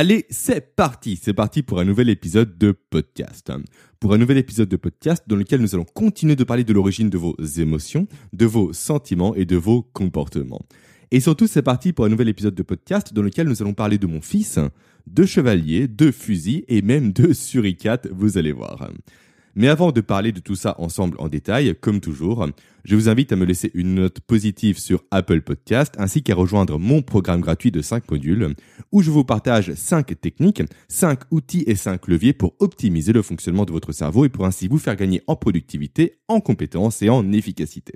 Allez, c'est parti, c'est parti pour un nouvel épisode de podcast. Pour un nouvel épisode de podcast dans lequel nous allons continuer de parler de l'origine de vos émotions, de vos sentiments et de vos comportements. Et surtout, c'est parti pour un nouvel épisode de podcast dans lequel nous allons parler de mon fils, de chevalier, de fusil et même de suricate, vous allez voir. Mais avant de parler de tout ça ensemble en détail, comme toujours, je vous invite à me laisser une note positive sur Apple Podcast ainsi qu'à rejoindre mon programme gratuit de 5 modules où je vous partage 5 techniques, 5 outils et 5 leviers pour optimiser le fonctionnement de votre cerveau et pour ainsi vous faire gagner en productivité, en compétences et en efficacité.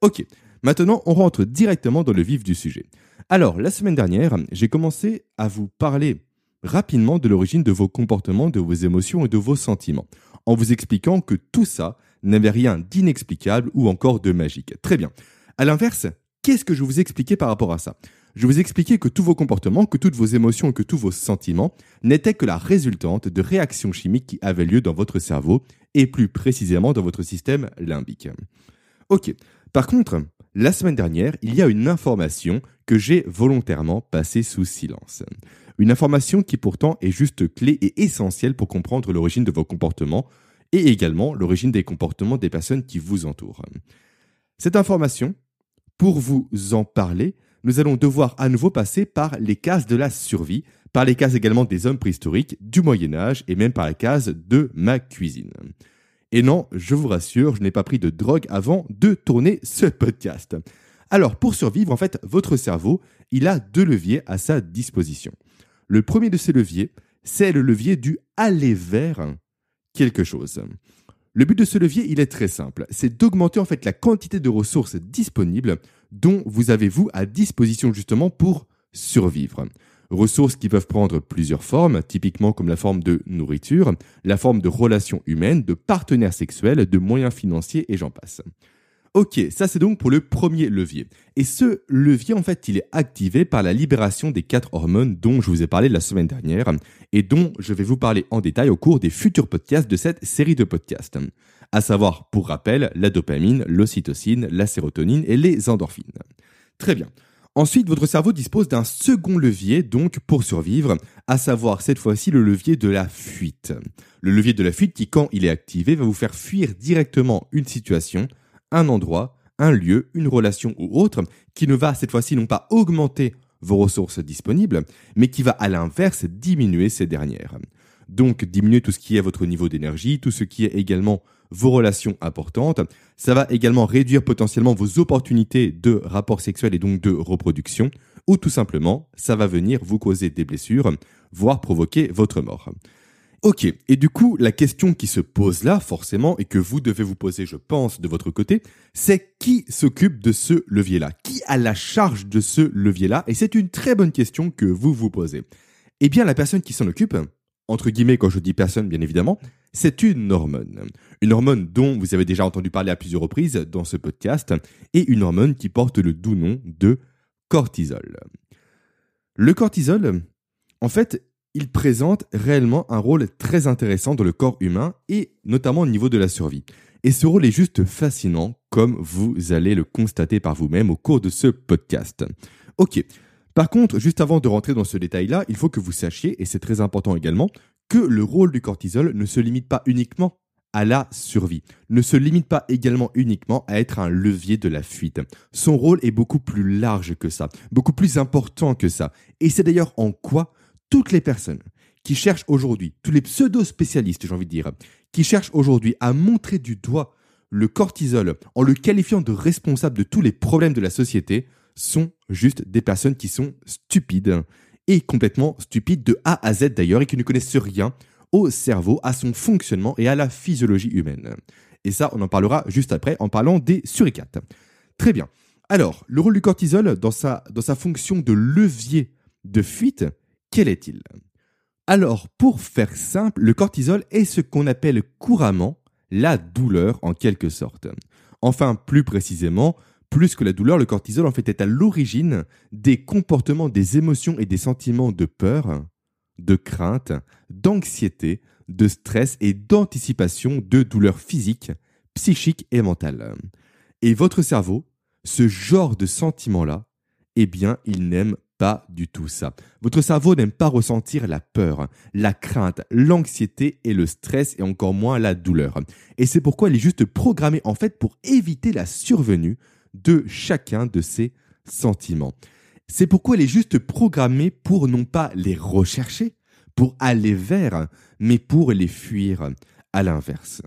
Ok, maintenant on rentre directement dans le vif du sujet. Alors, la semaine dernière, j'ai commencé à vous parler rapidement de l'origine de vos comportements, de vos émotions et de vos sentiments en vous expliquant que tout ça n'avait rien d'inexplicable ou encore de magique. Très bien. À l'inverse, qu'est-ce que je vous expliquais par rapport à ça? Je vous expliquais que tous vos comportements, que toutes vos émotions et que tous vos sentiments n'étaient que la résultante de réactions chimiques qui avaient lieu dans votre cerveau et plus précisément dans votre système limbique. Ok. Par contre, la semaine dernière, il y a une information que j'ai volontairement passée sous silence. Une information qui pourtant est juste clé et essentielle pour comprendre l'origine de vos comportements et également l'origine des comportements des personnes qui vous entourent. Cette information, pour vous en parler, nous allons devoir à nouveau passer par les cases de la survie, par les cases également des hommes préhistoriques, du Moyen Âge et même par la case de ma cuisine. Et non, je vous rassure, je n'ai pas pris de drogue avant de tourner ce podcast. Alors, pour survivre, en fait, votre cerveau, il a deux leviers à sa disposition. Le premier de ces leviers, c'est le levier du aller vers quelque chose. Le but de ce levier, il est très simple, c'est d'augmenter en fait la quantité de ressources disponibles dont vous avez vous à disposition justement pour survivre. Ressources qui peuvent prendre plusieurs formes, typiquement comme la forme de nourriture, la forme de relations humaines, de partenaires sexuels, de moyens financiers et j'en passe. Ok, ça c'est donc pour le premier levier. Et ce levier, en fait, il est activé par la libération des quatre hormones dont je vous ai parlé la semaine dernière et dont je vais vous parler en détail au cours des futurs podcasts de cette série de podcasts. À savoir, pour rappel, la dopamine, l'ocytocine, la sérotonine et les endorphines. Très bien. Ensuite, votre cerveau dispose d'un second levier, donc pour survivre, à savoir cette fois-ci le levier de la fuite. Le levier de la fuite qui, quand il est activé, va vous faire fuir directement une situation un endroit, un lieu, une relation ou autre qui ne va cette fois-ci non pas augmenter vos ressources disponibles, mais qui va à l'inverse diminuer ces dernières. Donc diminuer tout ce qui est votre niveau d'énergie, tout ce qui est également vos relations importantes. Ça va également réduire potentiellement vos opportunités de rapport sexuel et donc de reproduction, ou tout simplement, ça va venir vous causer des blessures, voire provoquer votre mort. Ok, et du coup, la question qui se pose là, forcément, et que vous devez vous poser, je pense, de votre côté, c'est qui s'occupe de ce levier-là? Qui a la charge de ce levier-là? Et c'est une très bonne question que vous vous posez. Eh bien, la personne qui s'en occupe, entre guillemets, quand je dis personne, bien évidemment, c'est une hormone. Une hormone dont vous avez déjà entendu parler à plusieurs reprises dans ce podcast, et une hormone qui porte le doux nom de cortisol. Le cortisol, en fait, il présente réellement un rôle très intéressant dans le corps humain et notamment au niveau de la survie. Et ce rôle est juste fascinant, comme vous allez le constater par vous-même au cours de ce podcast. Ok. Par contre, juste avant de rentrer dans ce détail-là, il faut que vous sachiez, et c'est très important également, que le rôle du cortisol ne se limite pas uniquement à la survie, ne se limite pas également uniquement à être un levier de la fuite. Son rôle est beaucoup plus large que ça, beaucoup plus important que ça. Et c'est d'ailleurs en quoi toutes les personnes qui cherchent aujourd'hui, tous les pseudo-spécialistes, j'ai envie de dire, qui cherchent aujourd'hui à montrer du doigt le cortisol en le qualifiant de responsable de tous les problèmes de la société, sont juste des personnes qui sont stupides et complètement stupides de A à Z d'ailleurs et qui ne connaissent rien au cerveau, à son fonctionnement et à la physiologie humaine. Et ça, on en parlera juste après en parlant des suricates. Très bien. Alors, le rôle du cortisol dans sa, dans sa fonction de levier de fuite, quel est-il? Alors, pour faire simple, le cortisol est ce qu'on appelle couramment la douleur en quelque sorte. Enfin, plus précisément, plus que la douleur, le cortisol en fait est à l'origine des comportements, des émotions et des sentiments de peur, de crainte, d'anxiété, de stress et d'anticipation de douleurs physiques, psychiques et mentales. Et votre cerveau, ce genre de sentiment-là, eh bien, il n'aime pas du tout ça. Votre cerveau n'aime pas ressentir la peur, la crainte, l'anxiété et le stress et encore moins la douleur. Et c'est pourquoi il est juste programmé en fait pour éviter la survenue de chacun de ces sentiments. C'est pourquoi il est juste programmé pour non pas les rechercher, pour aller vers, mais pour les fuir à l'inverse.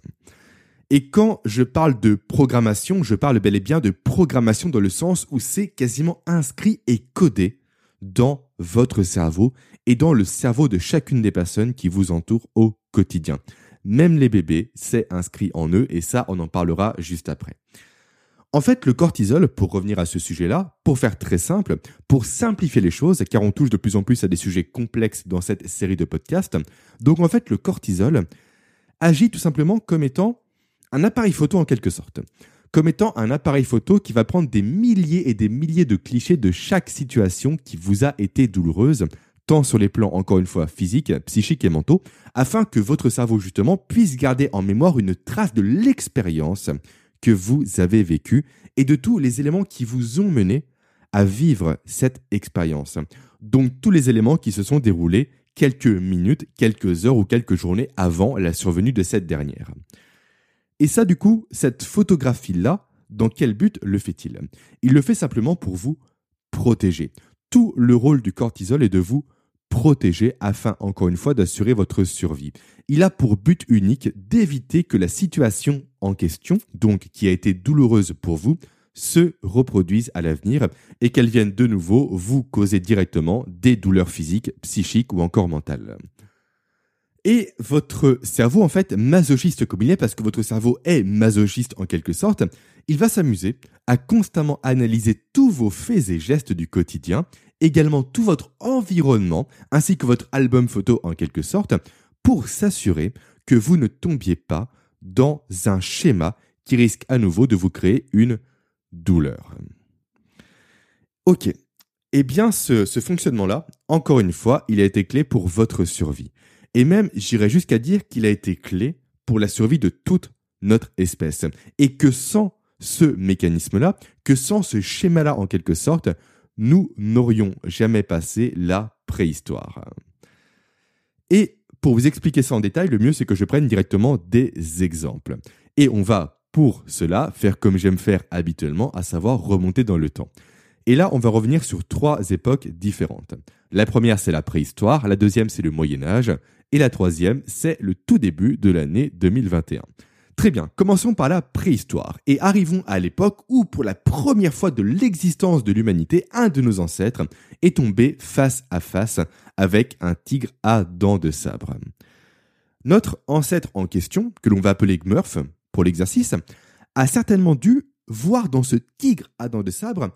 Et quand je parle de programmation, je parle bel et bien de programmation dans le sens où c'est quasiment inscrit et codé dans votre cerveau et dans le cerveau de chacune des personnes qui vous entourent au quotidien. Même les bébés, c'est inscrit en eux et ça, on en parlera juste après. En fait, le cortisol, pour revenir à ce sujet-là, pour faire très simple, pour simplifier les choses, car on touche de plus en plus à des sujets complexes dans cette série de podcasts, donc en fait, le cortisol agit tout simplement comme étant un appareil photo en quelque sorte comme étant un appareil photo qui va prendre des milliers et des milliers de clichés de chaque situation qui vous a été douloureuse, tant sur les plans, encore une fois, physiques, psychiques et mentaux, afin que votre cerveau, justement, puisse garder en mémoire une trace de l'expérience que vous avez vécue et de tous les éléments qui vous ont mené à vivre cette expérience. Donc tous les éléments qui se sont déroulés quelques minutes, quelques heures ou quelques journées avant la survenue de cette dernière. Et ça, du coup, cette photographie-là, dans quel but le fait-il? Il le fait simplement pour vous protéger. Tout le rôle du cortisol est de vous protéger afin, encore une fois, d'assurer votre survie. Il a pour but unique d'éviter que la situation en question, donc qui a été douloureuse pour vous, se reproduise à l'avenir et qu'elle vienne de nouveau vous causer directement des douleurs physiques, psychiques ou encore mentales. Et votre cerveau, en fait, masochiste comme il est, parce que votre cerveau est masochiste en quelque sorte, il va s'amuser à constamment analyser tous vos faits et gestes du quotidien, également tout votre environnement, ainsi que votre album photo en quelque sorte, pour s'assurer que vous ne tombiez pas dans un schéma qui risque à nouveau de vous créer une douleur. Ok. Eh bien, ce, ce fonctionnement-là, encore une fois, il a été clé pour votre survie. Et même, j'irais jusqu'à dire qu'il a été clé pour la survie de toute notre espèce. Et que sans ce mécanisme-là, que sans ce schéma-là en quelque sorte, nous n'aurions jamais passé la préhistoire. Et pour vous expliquer ça en détail, le mieux c'est que je prenne directement des exemples. Et on va pour cela faire comme j'aime faire habituellement, à savoir remonter dans le temps. Et là, on va revenir sur trois époques différentes. La première, c'est la préhistoire, la deuxième, c'est le Moyen Âge, et la troisième, c'est le tout début de l'année 2021. Très bien, commençons par la préhistoire et arrivons à l'époque où, pour la première fois de l'existence de l'humanité, un de nos ancêtres est tombé face à face avec un tigre à dents de sabre. Notre ancêtre en question, que l'on va appeler Gmurf pour l'exercice, a certainement dû voir dans ce tigre à dents de sabre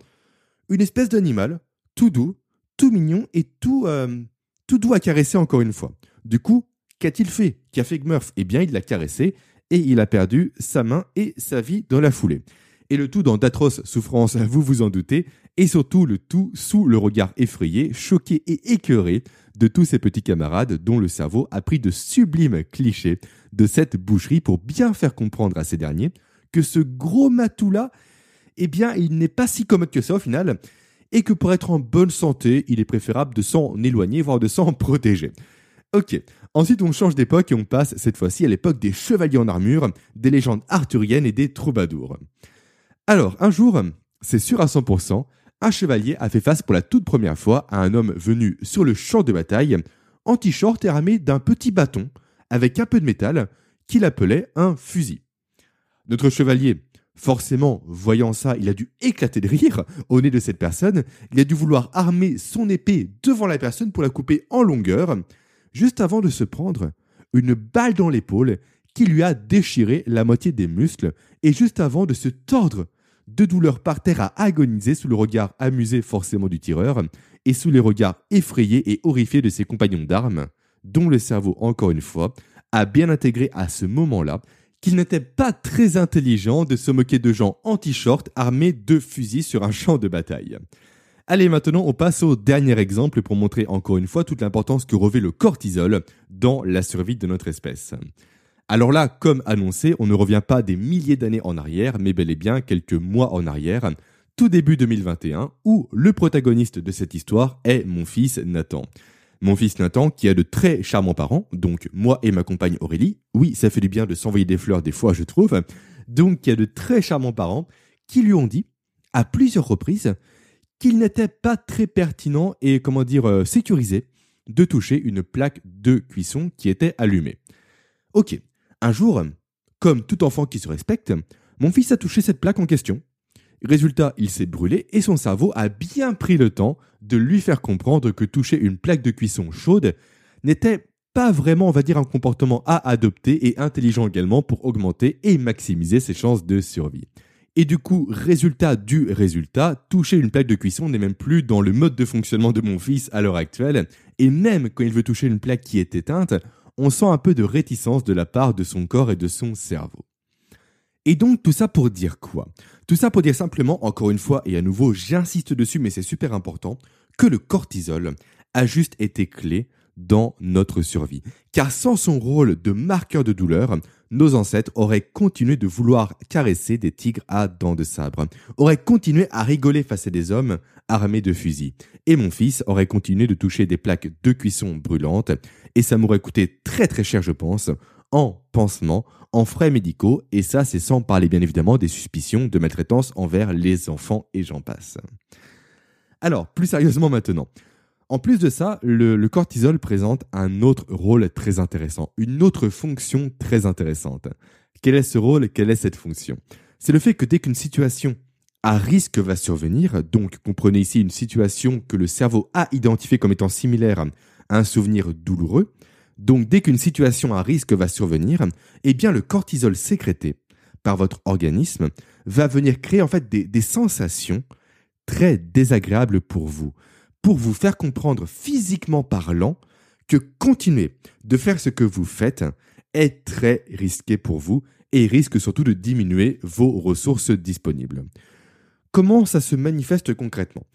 une espèce d'animal tout doux, tout mignon et tout, euh, tout doux à caresser encore une fois. Du coup, qu'a-t-il fait Qu'a fait Gmurf Eh bien, il l'a caressé et il a perdu sa main et sa vie dans la foulée. Et le tout dans d'atroces souffrances, vous vous en doutez, et surtout le tout sous le regard effrayé, choqué et écœuré de tous ses petits camarades dont le cerveau a pris de sublimes clichés de cette boucherie pour bien faire comprendre à ces derniers que ce gros matou-là, eh bien, il n'est pas si commode que ça au final, et que pour être en bonne santé, il est préférable de s'en éloigner, voire de s'en protéger. Ok, ensuite on change d'époque et on passe cette fois-ci à l'époque des chevaliers en armure, des légendes arthuriennes et des troubadours. Alors, un jour, c'est sûr à 100%, un chevalier a fait face pour la toute première fois à un homme venu sur le champ de bataille, en t-shirt et armé d'un petit bâton, avec un peu de métal, qu'il appelait un fusil. Notre chevalier, forcément, voyant ça, il a dû éclater de rire au nez de cette personne, il a dû vouloir armer son épée devant la personne pour la couper en longueur, juste avant de se prendre une balle dans l'épaule qui lui a déchiré la moitié des muscles et juste avant de se tordre de douleur par terre à agoniser sous le regard amusé forcément du tireur et sous les regards effrayés et horrifiés de ses compagnons d'armes, dont le cerveau, encore une fois, a bien intégré à ce moment-là qu'il n'était pas très intelligent de se moquer de gens en t-shirt armés de fusils sur un champ de bataille. Allez, maintenant, on passe au dernier exemple pour montrer encore une fois toute l'importance que revêt le cortisol dans la survie de notre espèce. Alors là, comme annoncé, on ne revient pas des milliers d'années en arrière, mais bel et bien quelques mois en arrière, tout début 2021 où le protagoniste de cette histoire est mon fils Nathan. Mon fils Nathan qui a de très charmants parents, donc moi et ma compagne Aurélie. Oui, ça fait du bien de s'envoyer des fleurs des fois, je trouve. Donc qui a de très charmants parents qui lui ont dit à plusieurs reprises qu'il n'était pas très pertinent et comment dire euh, sécurisé de toucher une plaque de cuisson qui était allumée. Ok, un jour, comme tout enfant qui se respecte, mon fils a touché cette plaque en question Résultat, il s'est brûlé et son cerveau a bien pris le temps de lui faire comprendre que toucher une plaque de cuisson chaude n'était pas vraiment, on va dire, un comportement à adopter et intelligent également pour augmenter et maximiser ses chances de survie. Et du coup, résultat du résultat, toucher une plaque de cuisson n'est même plus dans le mode de fonctionnement de mon fils à l'heure actuelle, et même quand il veut toucher une plaque qui est éteinte, on sent un peu de réticence de la part de son corps et de son cerveau. Et donc tout ça pour dire quoi? Tout ça pour dire simplement, encore une fois, et à nouveau j'insiste dessus, mais c'est super important, que le cortisol a juste été clé dans notre survie. Car sans son rôle de marqueur de douleur, nos ancêtres auraient continué de vouloir caresser des tigres à dents de sabre, auraient continué à rigoler face à des hommes armés de fusils. Et mon fils aurait continué de toucher des plaques de cuisson brûlantes, et ça m'aurait coûté très très cher je pense, en pansement, en frais médicaux, et ça c'est sans parler bien évidemment des suspicions de maltraitance envers les enfants et j'en passe. Alors, plus sérieusement maintenant. En plus de ça, le, cortisol présente un autre rôle très intéressant, une autre fonction très intéressante. Quel est ce rôle Quelle est cette fonction? C'est le fait que dès qu'une situation à risque va survenir, donc comprenez ici une situation que le cerveau a identifiée comme étant similaire à un souvenir douloureux, donc dès qu'une situation à risque va survenir, eh bien le cortisol sécrété par votre organisme va venir créer en fait des, sensations très désagréables pour vous, pour vous faire comprendre physiquement parlant que continuer de faire ce que vous faites est très risqué pour vous et risque surtout de diminuer vos ressources disponibles. Comment ça se manifeste concrètement?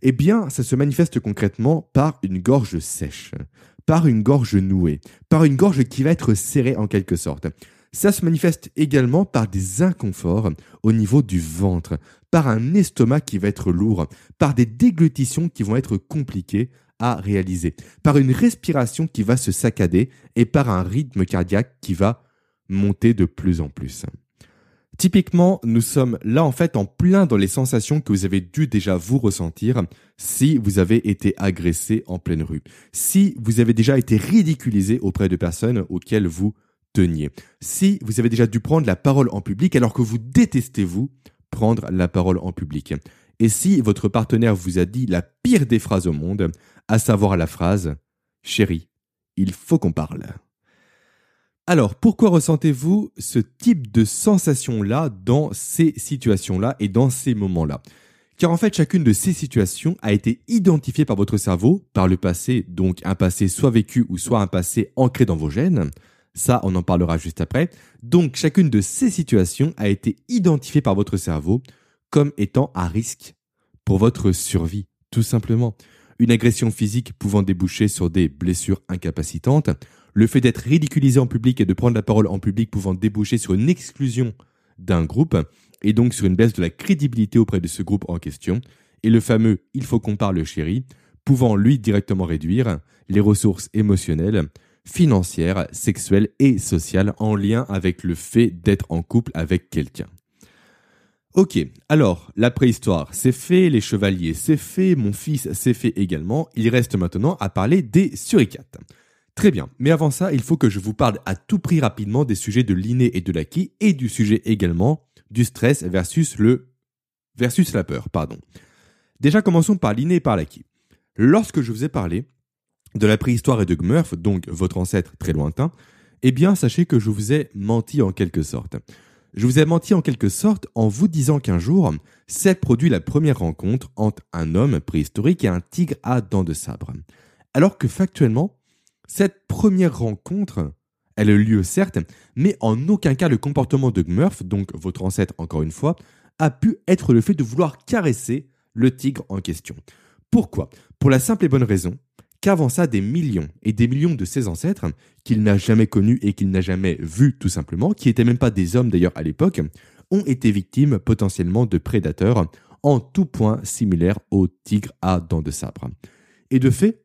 Eh bien, ça se manifeste concrètement par une gorge sèche, par une gorge nouée, par une gorge qui va être serrée en quelque sorte. Ça se manifeste également par des inconforts au niveau du ventre, par un estomac qui va être lourd, par des déglutitions qui vont être compliquées à réaliser, par une respiration qui va se saccader et par un rythme cardiaque qui va monter de plus en plus. Typiquement, nous sommes là en fait en plein dans les sensations que vous avez dû déjà vous ressentir si vous avez été agressé en pleine rue, si vous avez déjà été ridiculisé auprès de personnes auxquelles vous teniez, si vous avez déjà dû prendre la parole en public alors que vous détestez vous prendre la parole en public, et si votre partenaire vous a dit la pire des phrases au monde, à savoir la phrase ⁇ Chérie, il faut qu'on parle ⁇ alors, pourquoi ressentez-vous ce type de sensation-là dans ces situations-là et dans ces moments-là? Car en fait, chacune de ces situations a été identifiée par votre cerveau, par le passé, donc un passé soit vécu ou soit un passé ancré dans vos gènes. Ça, on en parlera juste après. Donc, chacune de ces situations a été identifiée par votre cerveau comme étant à risque pour votre survie, tout simplement. Une agression physique pouvant déboucher sur des blessures incapacitantes, le fait d'être ridiculisé en public et de prendre la parole en public pouvant déboucher sur une exclusion d'un groupe et donc sur une baisse de la crédibilité auprès de ce groupe en question, et le fameux il faut qu'on parle chéri, pouvant lui directement réduire les ressources émotionnelles, financières, sexuelles et sociales en lien avec le fait d'être en couple avec quelqu'un. Ok, alors la préhistoire c'est fait, les chevaliers c'est fait, mon fils c'est fait également, il reste maintenant à parler des suricates. Très bien, mais avant ça, il faut que je vous parle à tout prix rapidement des sujets de l'inné et de l'acquis et du sujet également du stress versus le versus la peur, pardon. Déjà commençons par l'inné et par l'acquis. Lorsque je vous ai parlé de la préhistoire et de Gmurf, donc votre ancêtre très lointain, eh bien sachez que je vous ai menti en quelque sorte. Je vous ai menti en quelque sorte en vous disant qu'un jour s'est produit la première rencontre entre un homme préhistorique et un tigre à dents de sabre. Alors que factuellement, cette première rencontre, elle a eu lieu certes, mais en aucun cas le comportement de Gmurf, donc votre ancêtre encore une fois, a pu être le fait de vouloir caresser le tigre en question. Pourquoi? Pour la simple et bonne raison qu'avant ça, des millions et des millions de ses ancêtres, qu'il n'a jamais connus et qu'il n'a jamais vus tout simplement, qui n'étaient même pas des hommes d'ailleurs à l'époque, ont été victimes potentiellement de prédateurs en tout point similaire au tigre à dents de sabre. Et de fait,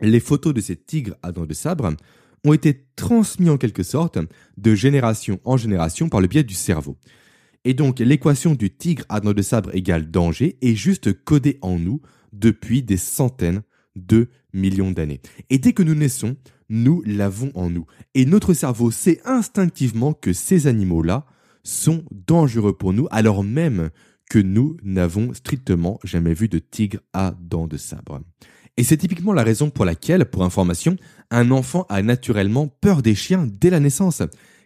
les photos de ces tigres à dents de sabre ont été transmis en quelque sorte de génération en génération par le biais du cerveau. Et donc l'équation du tigre à dents de sabre égale danger est juste codée en nous depuis des centaines de millions d'années. Et dès que nous naissons, nous l'avons en nous. Et notre cerveau sait instinctivement que ces animaux-là sont dangereux pour nous alors même que nous n'avons strictement jamais vu de tigre à dents de sabre. Et c'est typiquement la raison pour laquelle, pour information, un enfant a naturellement peur des chiens dès la naissance.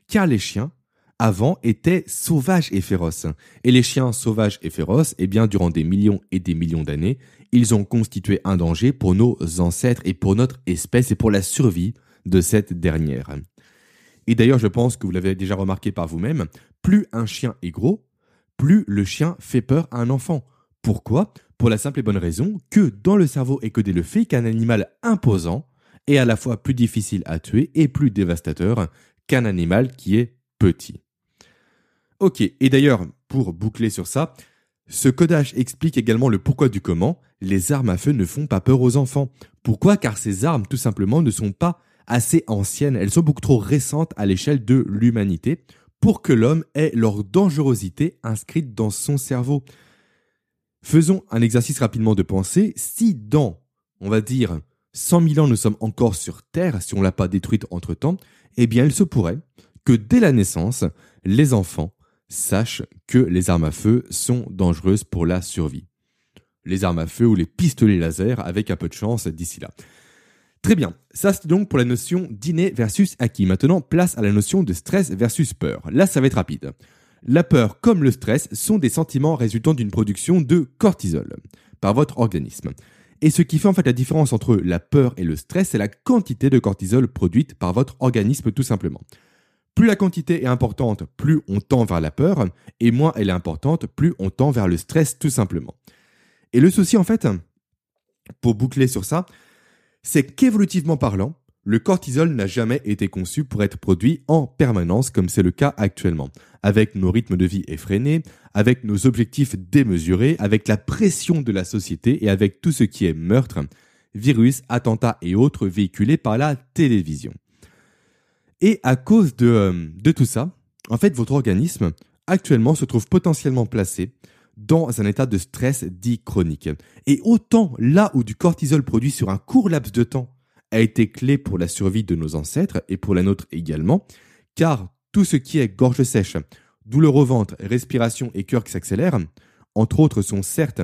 Car les chiens, avant, étaient sauvages et féroces. Et les chiens sauvages et féroces, eh bien, durant des millions et des millions d'années, ils ont constitué un danger pour nos ancêtres et pour notre espèce et pour la survie de cette dernière. Et d'ailleurs, je pense que vous l'avez déjà remarqué par vous-même, plus un chien est gros, plus le chien fait peur à un enfant. Pourquoi? Pour la simple et bonne raison que dans le cerveau est codé le fait qu'un animal imposant est à la fois plus difficile à tuer et plus dévastateur qu'un animal qui est petit. Ok, et d'ailleurs, pour boucler sur ça, ce codage explique également le pourquoi du comment les armes à feu ne font pas peur aux enfants. Pourquoi? Car ces armes, tout simplement, ne sont pas assez anciennes, elles sont beaucoup trop récentes à l'échelle de l'humanité pour que l'homme ait leur dangerosité inscrite dans son cerveau. Faisons un exercice rapidement de pensée. Si dans, on va dire, 100 000 ans nous sommes encore sur Terre, si on l'a pas détruite entre-temps, eh bien il se pourrait que dès la naissance, les enfants sachent que les armes à feu sont dangereuses pour la survie. Les armes à feu ou les pistolets laser avec un peu de chance d'ici là. Très bien, ça c'est donc pour la notion d'inné versus acquis. Maintenant, place à la notion de stress versus peur. Là, ça va être rapide. La peur comme le stress sont des sentiments résultant d'une production de cortisol par votre organisme. Et ce qui fait en fait la différence entre la peur et le stress, c'est la quantité de cortisol produite par votre organisme tout simplement. Plus la quantité est importante, plus on tend vers la peur, et moins elle est importante, plus on tend vers le stress tout simplement. Et le souci en fait, pour boucler sur ça, c'est qu'évolutivement parlant, le cortisol n'a jamais été conçu pour être produit en permanence comme c'est le cas actuellement, avec nos rythmes de vie effrénés, avec nos objectifs démesurés, avec la pression de la société et avec tout ce qui est meurtre, virus, attentats et autres véhiculés par la télévision. Et à cause de, euh, de tout ça, en fait, votre organisme actuellement se trouve potentiellement placé dans un état de stress dit chronique. Et autant là où du cortisol produit sur un court laps de temps a été clé pour la survie de nos ancêtres et pour la nôtre également, car tout ce qui est gorge sèche, douleur au ventre, respiration et cœur qui s'accélèrent, entre autres sont certes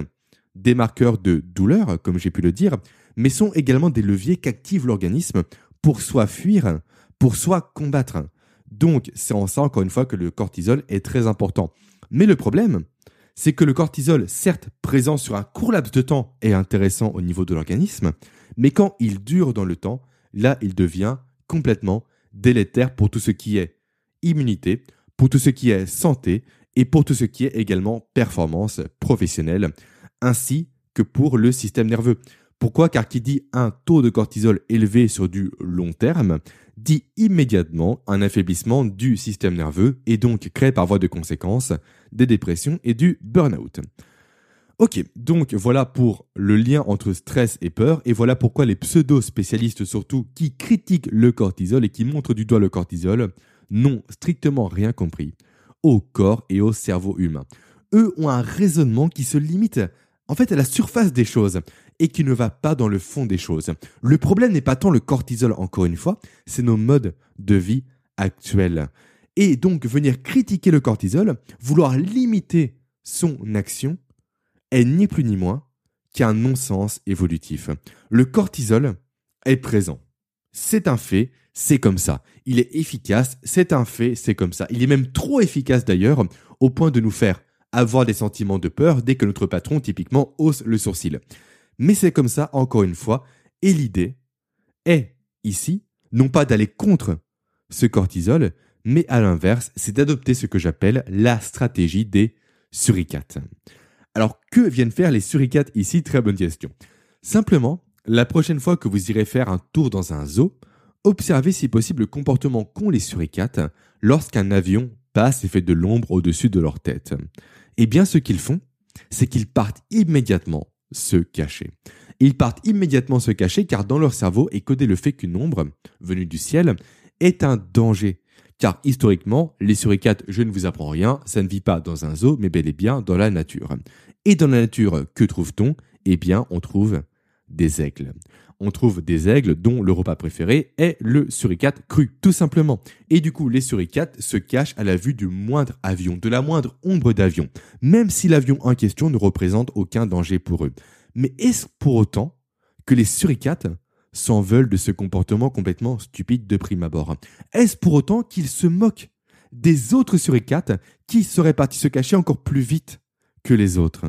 des marqueurs de douleur, comme j'ai pu le dire, mais sont également des leviers qu'active l'organisme pour soit fuir, pour soit combattre. Donc c'est en ça encore une fois que le cortisol est très important. Mais le problème, c'est que le cortisol, certes présent sur un court laps de temps, est intéressant au niveau de l'organisme, mais quand il dure dans le temps, là, il devient complètement délétère pour tout ce qui est immunité, pour tout ce qui est santé et pour tout ce qui est également performance professionnelle, ainsi que pour le système nerveux. Pourquoi? Car qui dit un taux de cortisol élevé sur du long terme dit immédiatement un affaiblissement du système nerveux et donc crée par voie de conséquence des dépressions et du burn-out. Ok, donc voilà pour le lien entre stress et peur, et voilà pourquoi les pseudo-spécialistes surtout qui critiquent le cortisol et qui montrent du doigt le cortisol n'ont strictement rien compris au corps et au cerveau humain. Eux ont un raisonnement qui se limite en fait à la surface des choses et qui ne va pas dans le fond des choses. Le problème n'est pas tant le cortisol encore une fois, c'est nos modes de vie actuels. Et donc venir critiquer le cortisol, vouloir limiter son action, est ni plus ni moins qu'un non-sens évolutif. Le cortisol est présent. C'est un fait, c'est comme ça. Il est efficace, c'est un fait, c'est comme ça. Il est même trop efficace d'ailleurs, au point de nous faire avoir des sentiments de peur dès que notre patron typiquement hausse le sourcil. Mais c'est comme ça, encore une fois, et l'idée est, ici, non pas d'aller contre ce cortisol, mais à l'inverse, c'est d'adopter ce que j'appelle la stratégie des suricates. Alors, que viennent faire les suricates ici? Très bonne question. Simplement, la prochaine fois que vous irez faire un tour dans un zoo, observez si possible le comportement qu'ont les suricates lorsqu'un avion passe et fait de l'ombre au-dessus de leur tête. Eh bien, ce qu'ils font, c'est qu'ils partent immédiatement se cacher. Ils partent immédiatement se cacher car dans leur cerveau est codé le fait qu'une ombre, venue du ciel, est un danger. Car historiquement, les suricates, je ne vous apprends rien, ça ne vit pas dans un zoo, mais bel et bien dans la nature. Et dans la nature, que trouve-t-on? Eh bien, on trouve des aigles on trouve des aigles dont le repas préféré est le suricate cru, tout simplement. Et du coup, les suricates se cachent à la vue du moindre avion, de la moindre ombre d'avion, même si l'avion en question ne représente aucun danger pour eux. Mais est-ce pour autant que les suricates s'en veulent de ce comportement complètement stupide de prime abord? Est-ce pour autant qu'ils se moquent des autres suricates qui seraient partis se cacher encore plus vite que les autres?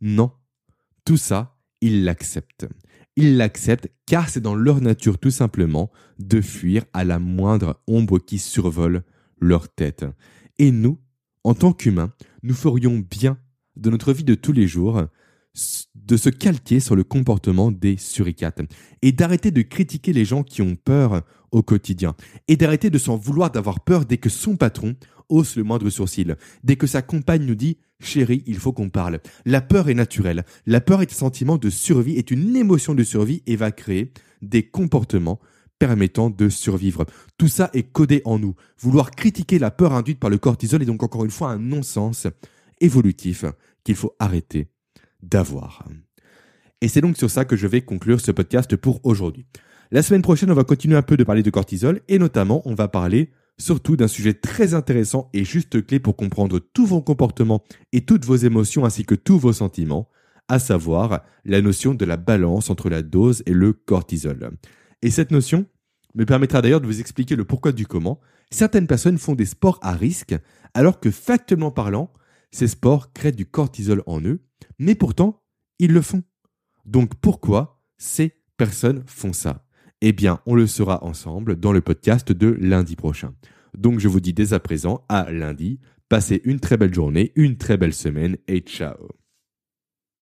Non. Tout ça, ils l'acceptent ils l'acceptent car c'est dans leur nature tout simplement de fuir à la moindre ombre qui survole leur tête. Et nous, en tant qu'humains, nous ferions bien de notre vie de tous les jours de se calquer sur le comportement des suricates et d'arrêter de critiquer les gens qui ont peur au quotidien et d'arrêter de s'en vouloir d'avoir peur dès que son patron hausse le moindre sourcil, dès que sa compagne nous dit Chérie, il faut qu'on parle. La peur est naturelle. La peur est un sentiment de survie, est une émotion de survie et va créer des comportements permettant de survivre. Tout ça est codé en nous. Vouloir critiquer la peur induite par le cortisol est donc encore une fois un non-sens évolutif qu'il faut arrêter d'avoir. Et c'est donc sur ça que je vais conclure ce podcast pour aujourd'hui. La semaine prochaine, on va continuer un peu de parler de cortisol et notamment, on va parler surtout d'un sujet très intéressant et juste clé pour comprendre tous vos comportements et toutes vos émotions ainsi que tous vos sentiments, à savoir la notion de la balance entre la dose et le cortisol. Et cette notion me permettra d'ailleurs de vous expliquer le pourquoi du comment. Certaines personnes font des sports à risque, alors que factuellement parlant, ces sports créent du cortisol en eux, mais pourtant, ils le font. Donc pourquoi ces personnes font ça? Eh bien, on le saura ensemble dans le podcast de lundi prochain. Donc je vous dis dès à présent à lundi, passez une très belle journée, une très belle semaine et ciao